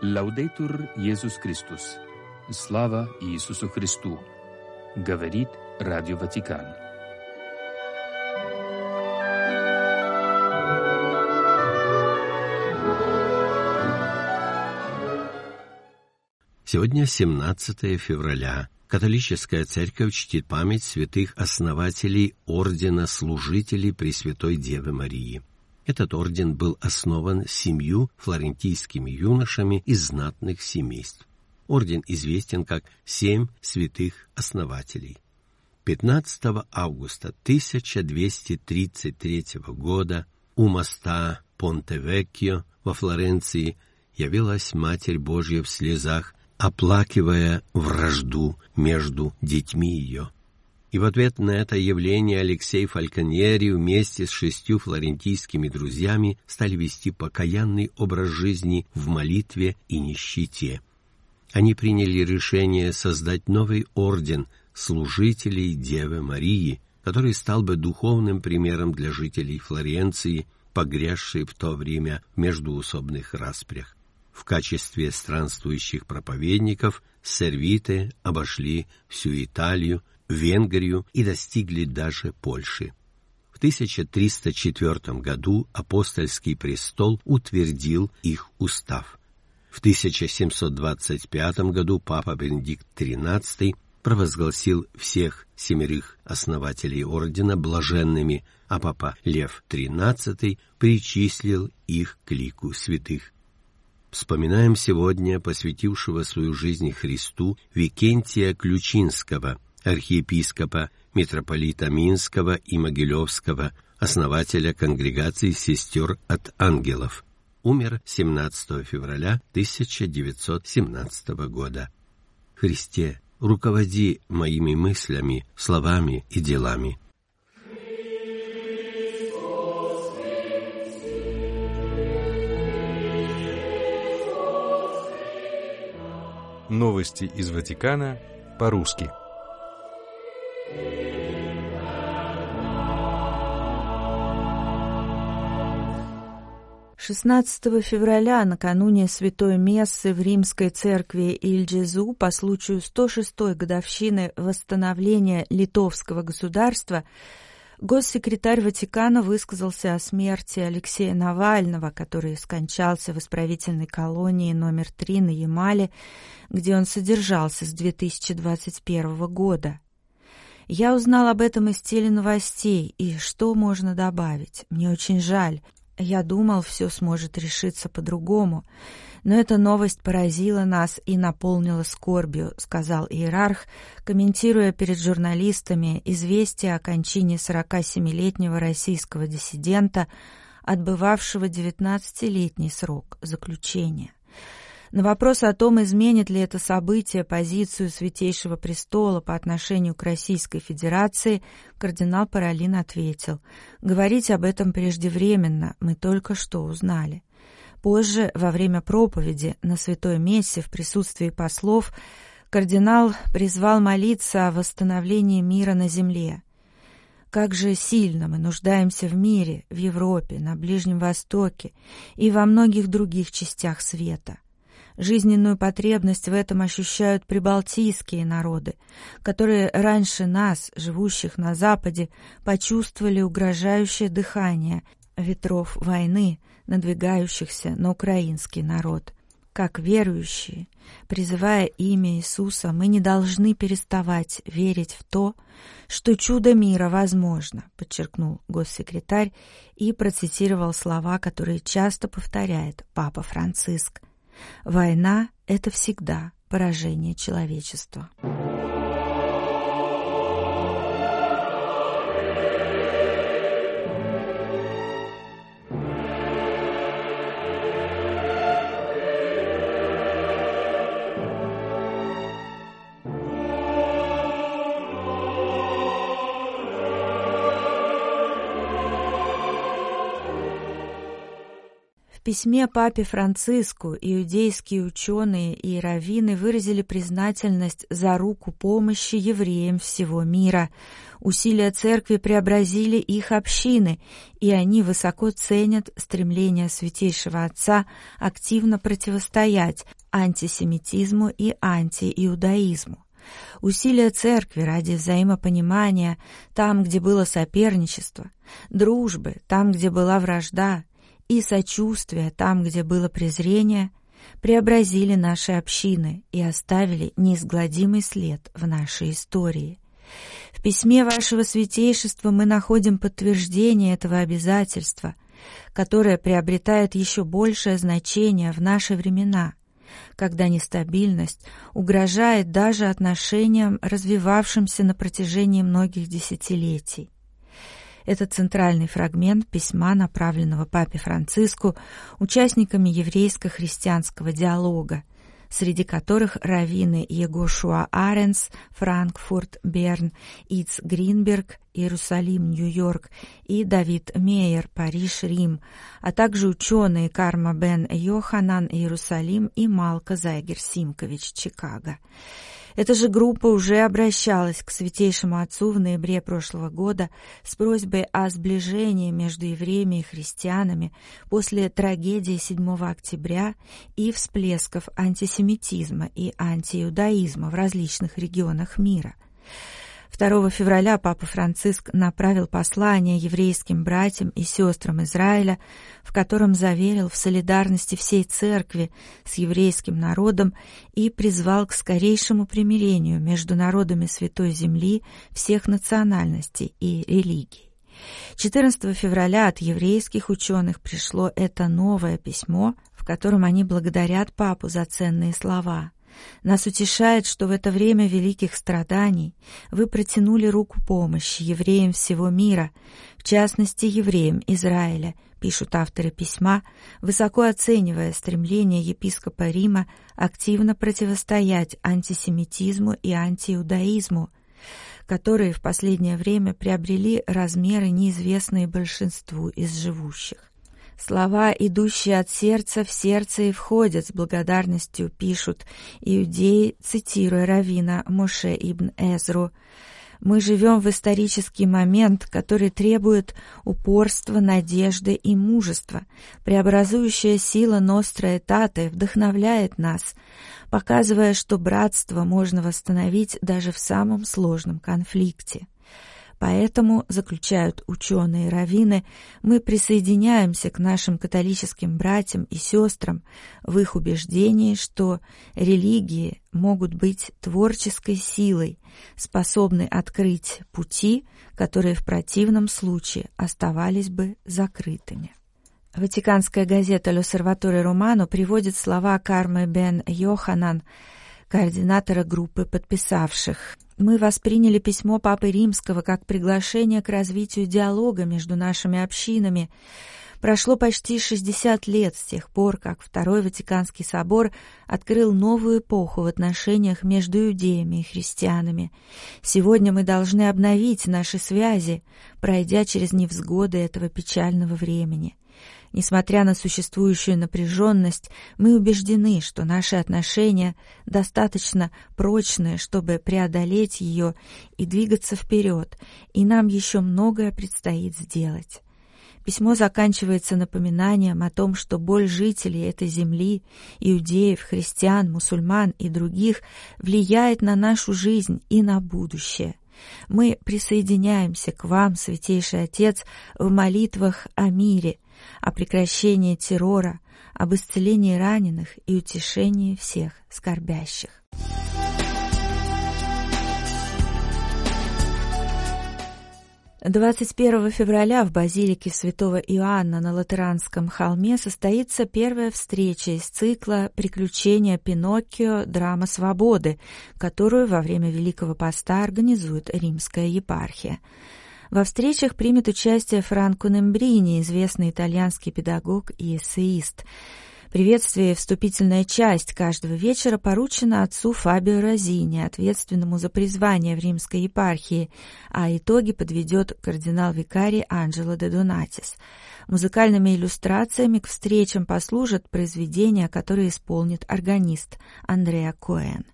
Лаудейтур Иисус Христос. Слава Иисусу Христу. Говорит Радио Ватикан. Сегодня 17 февраля. Католическая церковь чтит память святых основателей Ордена Служителей Пресвятой Девы Марии. Этот орден был основан семью флорентийскими юношами из знатных семейств. Орден известен как «Семь святых основателей». 15 августа 1233 года у моста Понте-Веккио во Флоренции явилась Матерь Божья в слезах, оплакивая вражду между детьми ее. И в ответ на это явление Алексей Фальконьери вместе с шестью флорентийскими друзьями стали вести покаянный образ жизни в молитве и нищете. Они приняли решение создать новый орден служителей Девы Марии, который стал бы духовным примером для жителей Флоренции, погрязшей в то время в междуусобных распрях. В качестве странствующих проповедников сервиты обошли всю Италию Венгрию и достигли даже Польши. В 1304 году апостольский престол утвердил их устав. В 1725 году папа Бенедикт XIII провозгласил всех семерых основателей ордена блаженными, а папа Лев XIII причислил их к лику святых. Вспоминаем сегодня посвятившего свою жизнь Христу Викентия Ключинского – архиепископа, митрополита Минского и Могилевского, основателя конгрегации сестер от ангелов. Умер 17 февраля 1917 года. Христе, руководи моими мыслями, словами и делами. Новости из Ватикана по-русски. 16 февраля, накануне Святой Мессы в Римской церкви Ильджезу по случаю 106-й годовщины восстановления литовского государства, госсекретарь Ватикана высказался о смерти Алексея Навального, который скончался в исправительной колонии номер 3 на Ямале, где он содержался с 2021 года. Я узнал об этом из теленовостей, и что можно добавить? Мне очень жаль. Я думал, все сможет решиться по-другому, но эта новость поразила нас и наполнила скорбью, сказал иерарх, комментируя перед журналистами известие о кончине 47-летнего российского диссидента, отбывавшего 19-летний срок заключения. На вопрос о том, изменит ли это событие позицию Святейшего Престола по отношению к Российской Федерации, кардинал Паролин ответил, «Говорить об этом преждевременно, мы только что узнали». Позже, во время проповеди на Святой Мессе в присутствии послов, кардинал призвал молиться о восстановлении мира на земле. Как же сильно мы нуждаемся в мире, в Европе, на Ближнем Востоке и во многих других частях света. Жизненную потребность в этом ощущают прибалтийские народы, которые раньше нас, живущих на Западе, почувствовали угрожающее дыхание ветров войны, надвигающихся на украинский народ. Как верующие, призывая имя Иисуса, мы не должны переставать верить в то, что чудо мира возможно, подчеркнул госсекретарь и процитировал слова, которые часто повторяет Папа Франциск. Война — это всегда поражение человечества. Письме папе Франциску иудейские ученые и раввины выразили признательность за руку помощи евреям всего мира. Усилия церкви преобразили их общины, и они высоко ценят стремление Святейшего Отца активно противостоять антисемитизму и антииудаизму. Усилия церкви ради взаимопонимания там, где было соперничество, дружбы там, где была вражда, и сочувствия там, где было презрение, преобразили наши общины и оставили неизгладимый след в нашей истории. В письме вашего святейшества мы находим подтверждение этого обязательства, которое приобретает еще большее значение в наши времена, когда нестабильность угрожает даже отношениям, развивавшимся на протяжении многих десятилетий. Это центральный фрагмент письма, направленного папе Франциску участниками еврейско-христианского диалога, среди которых раввины Егошуа Аренс, Франкфурт, Берн, Иц Гринберг, Иерусалим, Нью-Йорк и Давид Мейер, Париж, Рим, а также ученые Карма Бен Йоханан, Иерусалим и Малка Зайгер Симкович, Чикаго. Эта же группа уже обращалась к Святейшему Отцу в ноябре прошлого года с просьбой о сближении между евреями и христианами после трагедии 7 октября и всплесков антисемитизма и антииудаизма в различных регионах мира – 2 февраля Папа Франциск направил послание еврейским братьям и сестрам Израиля, в котором заверил в солидарности всей церкви с еврейским народом и призвал к скорейшему примирению между народами Святой Земли всех национальностей и религий. 14 февраля от еврейских ученых пришло это новое письмо, в котором они благодарят папу за ценные слова – нас утешает, что в это время великих страданий вы протянули руку помощи евреям всего мира, в частности евреям Израиля, пишут авторы письма, высоко оценивая стремление епископа Рима активно противостоять антисемитизму и антииудаизму, которые в последнее время приобрели размеры, неизвестные большинству из живущих. Слова, идущие от сердца в сердце и входят с благодарностью, пишут иудеи, цитируя Равина Моше ибн Эзру. Мы живем в исторический момент, который требует упорства, надежды и мужества. Преобразующая сила Ностра Этаты вдохновляет нас, показывая, что братство можно восстановить даже в самом сложном конфликте. Поэтому, заключают ученые и раввины, мы присоединяемся к нашим католическим братьям и сестрам в их убеждении, что религии могут быть творческой силой, способной открыть пути, которые в противном случае оставались бы закрытыми. Ватиканская газета «Лосерваторе Романо» приводит слова Кармы Бен Йоханан, координатора группы подписавших мы восприняли письмо Папы Римского как приглашение к развитию диалога между нашими общинами. Прошло почти 60 лет с тех пор, как Второй Ватиканский собор открыл новую эпоху в отношениях между иудеями и христианами. Сегодня мы должны обновить наши связи, пройдя через невзгоды этого печального времени. Несмотря на существующую напряженность, мы убеждены, что наши отношения достаточно прочные, чтобы преодолеть ее и двигаться вперед, и нам еще многое предстоит сделать. Письмо заканчивается напоминанием о том, что боль жителей этой земли, иудеев, христиан, мусульман и других, влияет на нашу жизнь и на будущее. Мы присоединяемся к вам, Святейший Отец, в молитвах о мире – о прекращении террора, об исцелении раненых и утешении всех скорбящих. Двадцать первого февраля в базилике святого Иоанна на Латеранском холме состоится первая встреча из цикла «Приключения Пиноккио. Драма свободы», которую во время Великого Поста организует Римская епархия. Во встречах примет участие Франко Нембрини, известный итальянский педагог и эссеист. Приветствие и вступительная часть каждого вечера поручена отцу Фабио Розини, ответственному за призвание в римской епархии, а итоги подведет кардинал-викарий Анджело де Донатис – Музыкальными иллюстрациями к встречам послужат произведения, которые исполнит органист Андреа Коэн.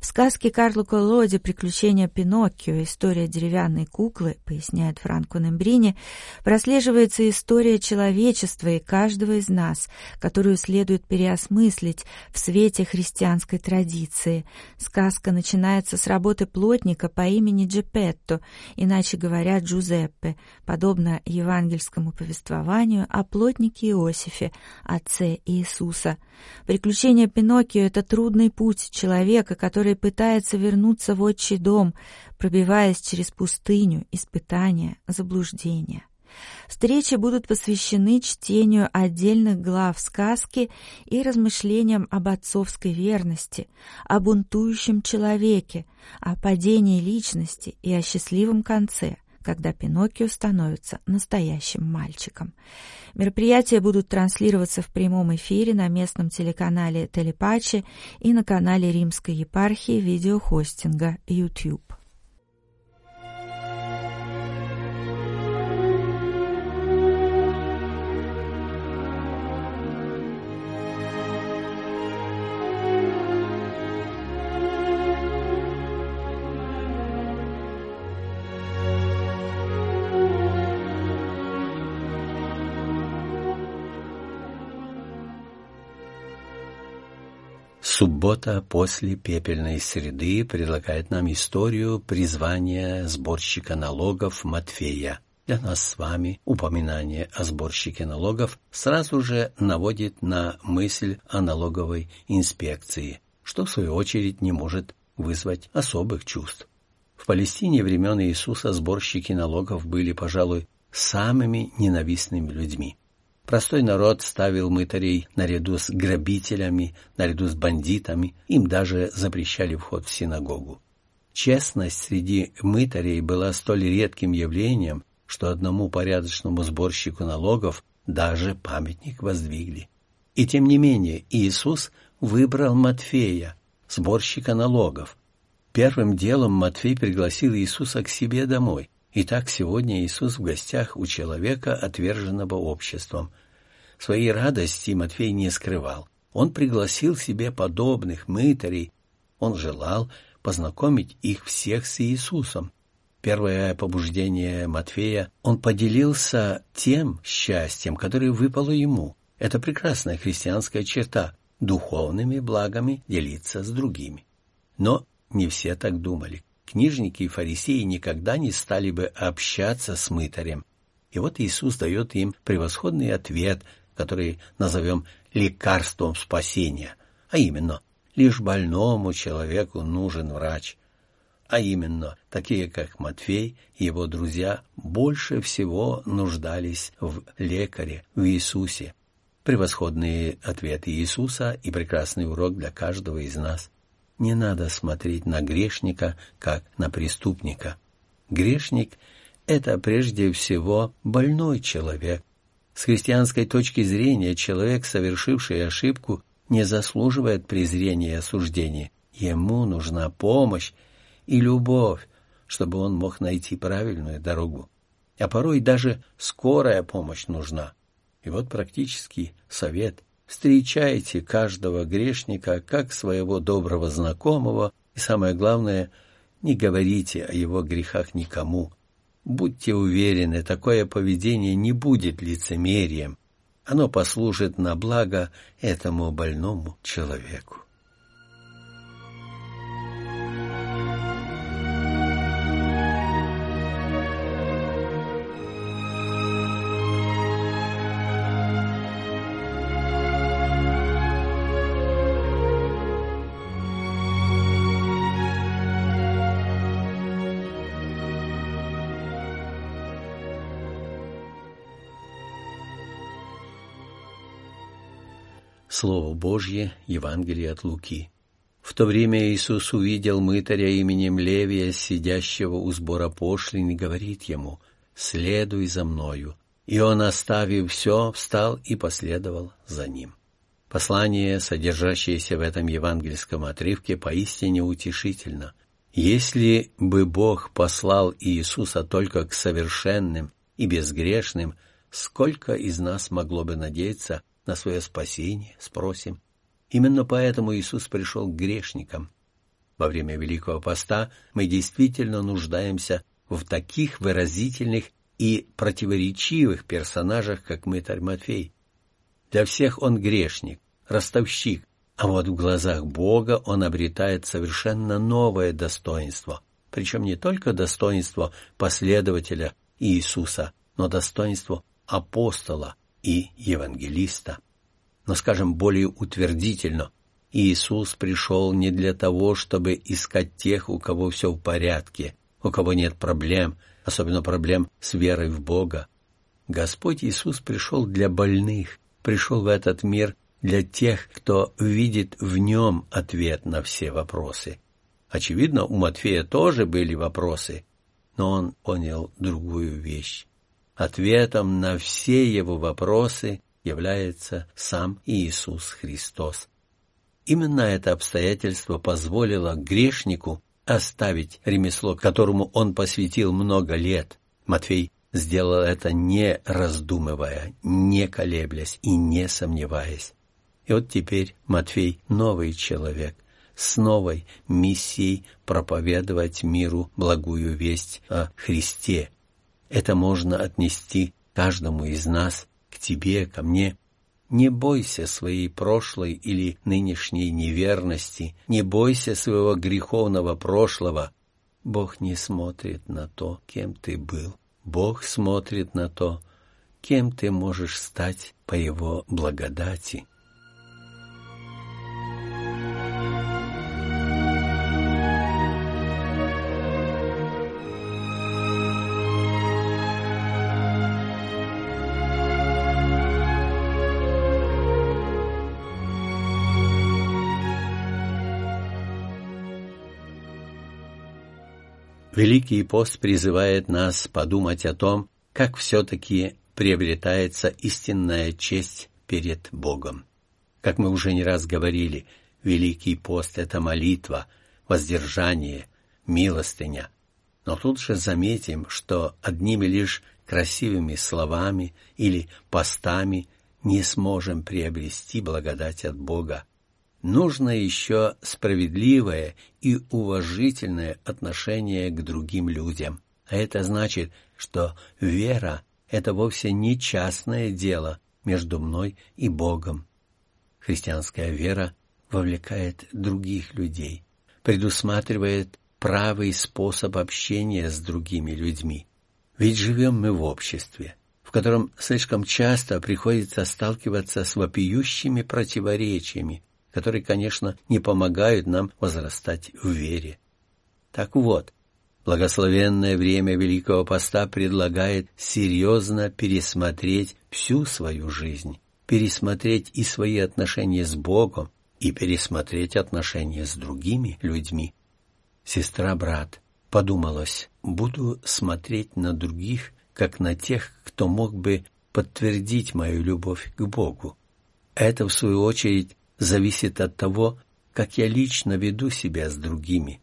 В сказке Карло Коллоди «Приключения Пиноккио. История деревянной куклы», поясняет Франко Нембрини, прослеживается история человечества и каждого из нас, которую следует переосмыслить в свете христианской традиции. Сказка начинается с работы плотника по имени Джепетто, иначе говоря, Джузеппе, подобно евангельскому повествованию о плотнике Иосифе, отце Иисуса. Приключения Пиноккио — это трудный путь человека, который пытается вернуться в отчий дом, пробиваясь через пустыню, испытания, заблуждения. Встречи будут посвящены чтению отдельных глав сказки и размышлениям об отцовской верности, о бунтующем человеке, о падении личности и о счастливом конце, когда Пиноккио становится настоящим мальчиком. Мероприятия будут транслироваться в прямом эфире на местном телеканале Телепачи и на канале Римской епархии видеохостинга YouTube. Суббота после пепельной среды предлагает нам историю призвания сборщика налогов Матфея. Для нас с вами упоминание о сборщике налогов сразу же наводит на мысль о налоговой инспекции, что в свою очередь не может вызвать особых чувств. В Палестине времен Иисуса сборщики налогов были, пожалуй, самыми ненавистными людьми. Простой народ ставил мытарей наряду с грабителями, наряду с бандитами, им даже запрещали вход в синагогу. Честность среди мытарей была столь редким явлением, что одному порядочному сборщику налогов даже памятник воздвигли. И тем не менее Иисус выбрал Матфея, сборщика налогов. Первым делом Матфей пригласил Иисуса к себе домой – Итак, сегодня Иисус в гостях у человека, отверженного обществом. Своей радости Матфей не скрывал. Он пригласил себе подобных мытарей. Он желал познакомить их всех с Иисусом. Первое побуждение Матфея — он поделился тем счастьем, которое выпало ему. Это прекрасная христианская черта — духовными благами делиться с другими. Но не все так думали книжники и фарисеи никогда не стали бы общаться с мытарем. И вот Иисус дает им превосходный ответ, который назовем лекарством спасения, а именно, лишь больному человеку нужен врач. А именно, такие как Матфей и его друзья больше всего нуждались в лекаре, в Иисусе. Превосходные ответы Иисуса и прекрасный урок для каждого из нас. Не надо смотреть на грешника, как на преступника. Грешник — это прежде всего больной человек. С христианской точки зрения человек, совершивший ошибку, не заслуживает презрения и осуждения. Ему нужна помощь и любовь, чтобы он мог найти правильную дорогу. А порой даже скорая помощь нужна. И вот практический совет Встречайте каждого грешника как своего доброго знакомого, и самое главное, не говорите о его грехах никому. Будьте уверены, такое поведение не будет лицемерием. Оно послужит на благо этому больному человеку. Слово Божье, Евангелие от Луки. В то время Иисус увидел мытаря именем Левия, сидящего у сбора пошлин, и говорит ему, «Следуй за мною». И он, оставив все, встал и последовал за ним. Послание, содержащееся в этом евангельском отрывке, поистине утешительно. Если бы Бог послал Иисуса только к совершенным и безгрешным, сколько из нас могло бы надеяться на свое спасение, спросим. Именно поэтому Иисус пришел к грешникам. Во время Великого Поста мы действительно нуждаемся в таких выразительных и противоречивых персонажах, как мытарь Матфей. Для всех он грешник, ростовщик, а вот в глазах Бога он обретает совершенно новое достоинство, причем не только достоинство последователя Иисуса, но достоинство апостола и евангелиста. Но, скажем более утвердительно, Иисус пришел не для того, чтобы искать тех, у кого все в порядке, у кого нет проблем, особенно проблем с верой в Бога. Господь Иисус пришел для больных, пришел в этот мир для тех, кто видит в нем ответ на все вопросы. Очевидно, у Матфея тоже были вопросы, но он понял другую вещь. Ответом на все его вопросы является сам Иисус Христос. Именно это обстоятельство позволило грешнику оставить ремесло, которому он посвятил много лет. Матфей сделал это не раздумывая, не колеблясь и не сомневаясь. И вот теперь Матфей новый человек, с новой миссией проповедовать миру благую весть о Христе. Это можно отнести каждому из нас, к тебе, ко мне, не бойся своей прошлой или нынешней неверности, не бойся своего греховного прошлого. Бог не смотрит на то, кем ты был. Бог смотрит на то, кем ты можешь стать по Его благодати. Великий пост призывает нас подумать о том, как все-таки приобретается истинная честь перед Богом. Как мы уже не раз говорили, Великий пост — это молитва, воздержание, милостыня. Но тут же заметим, что одними лишь красивыми словами или постами не сможем приобрести благодать от Бога нужно еще справедливое и уважительное отношение к другим людям. А это значит, что вера — это вовсе не частное дело между мной и Богом. Христианская вера вовлекает других людей, предусматривает правый способ общения с другими людьми. Ведь живем мы в обществе, в котором слишком часто приходится сталкиваться с вопиющими противоречиями, которые, конечно, не помогают нам возрастать в вере. Так вот, благословенное время Великого Поста предлагает серьезно пересмотреть всю свою жизнь, пересмотреть и свои отношения с Богом, и пересмотреть отношения с другими людьми. Сестра-брат, подумалось, буду смотреть на других, как на тех, кто мог бы подтвердить мою любовь к Богу. Это, в свою очередь, зависит от того, как я лично веду себя с другими.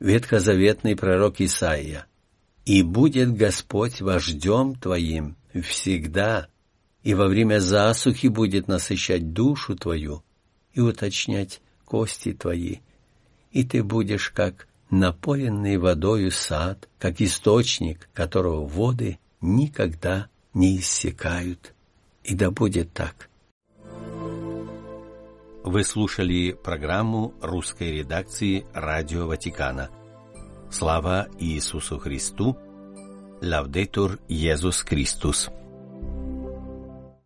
Ветхозаветный пророк Исаия. «И будет Господь вождем твоим всегда, и во время засухи будет насыщать душу твою и уточнять кости твои, и ты будешь как напоенный водою сад, как источник, которого воды никогда не иссякают. И да будет так. Вы слушали программу русской редакции Радио Ватикана. Слава Иисусу Христу! Лавдетур Иисус Христос!